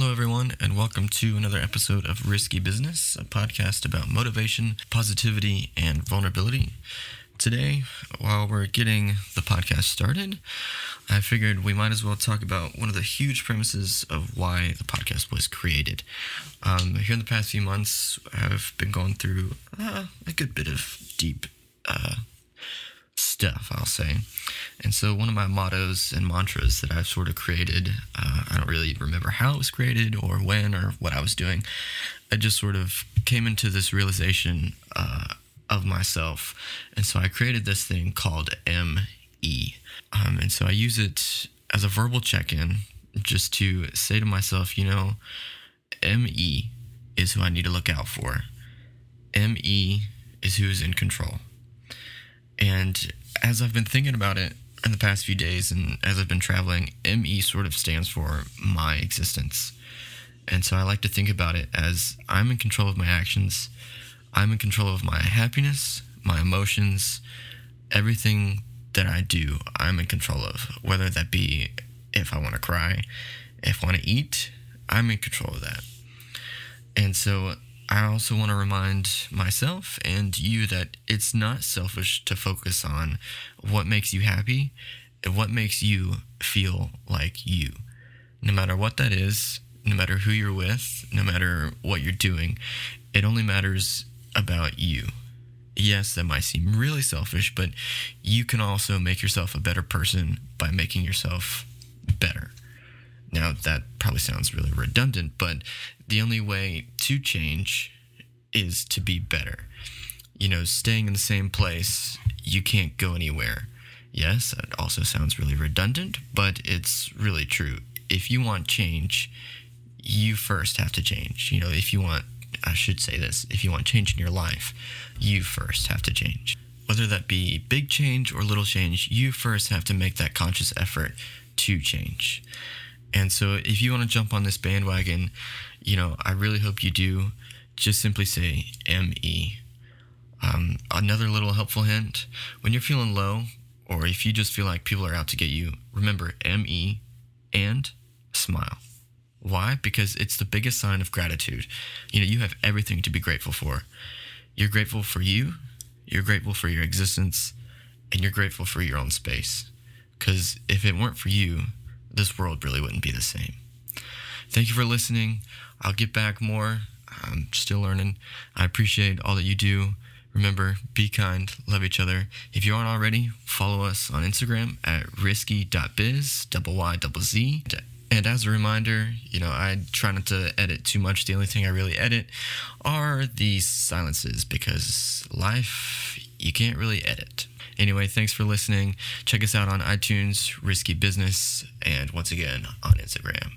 Hello, everyone, and welcome to another episode of Risky Business, a podcast about motivation, positivity, and vulnerability. Today, while we're getting the podcast started, I figured we might as well talk about one of the huge premises of why the podcast was created. Um, here in the past few months, I've been going through uh, a good bit of deep uh, stuff, I'll say. And so, one of my mottos and mantras that I've sort of created, uh, I don't really remember how it was created or when or what I was doing. I just sort of came into this realization uh, of myself. And so, I created this thing called ME. Um, and so, I use it as a verbal check in just to say to myself, you know, ME is who I need to look out for. ME is who's in control. And as I've been thinking about it in the past few days and as I've been traveling, ME sort of stands for my existence. And so I like to think about it as I'm in control of my actions, I'm in control of my happiness, my emotions, everything that I do, I'm in control of. Whether that be if I want to cry, if I want to eat, I'm in control of that. And so I also want to remind myself and you that it's not selfish to focus on what makes you happy and what makes you feel like you. No matter what that is, no matter who you're with, no matter what you're doing, it only matters about you. Yes, that might seem really selfish, but you can also make yourself a better person by making yourself better. Now, that probably sounds really redundant, but the only way to change is to be better. You know, staying in the same place, you can't go anywhere. Yes, that also sounds really redundant, but it's really true. If you want change, you first have to change. You know, if you want, I should say this, if you want change in your life, you first have to change. Whether that be big change or little change, you first have to make that conscious effort to change. And so if you want to jump on this bandwagon, you know, I really hope you do. Just simply say ME. Um, another little helpful hint when you're feeling low, or if you just feel like people are out to get you, remember ME and smile. Why? Because it's the biggest sign of gratitude. You know, you have everything to be grateful for. You're grateful for you, you're grateful for your existence, and you're grateful for your own space. Because if it weren't for you, this world really wouldn't be the same. Thank you for listening. I'll get back more. I'm still learning. I appreciate all that you do. Remember, be kind, love each other. If you aren't already, follow us on Instagram at risky.biz, double Y, double Z. And as a reminder, you know, I try not to edit too much. The only thing I really edit are the silences because life, you can't really edit. Anyway, thanks for listening. Check us out on iTunes, Risky Business, and once again on Instagram.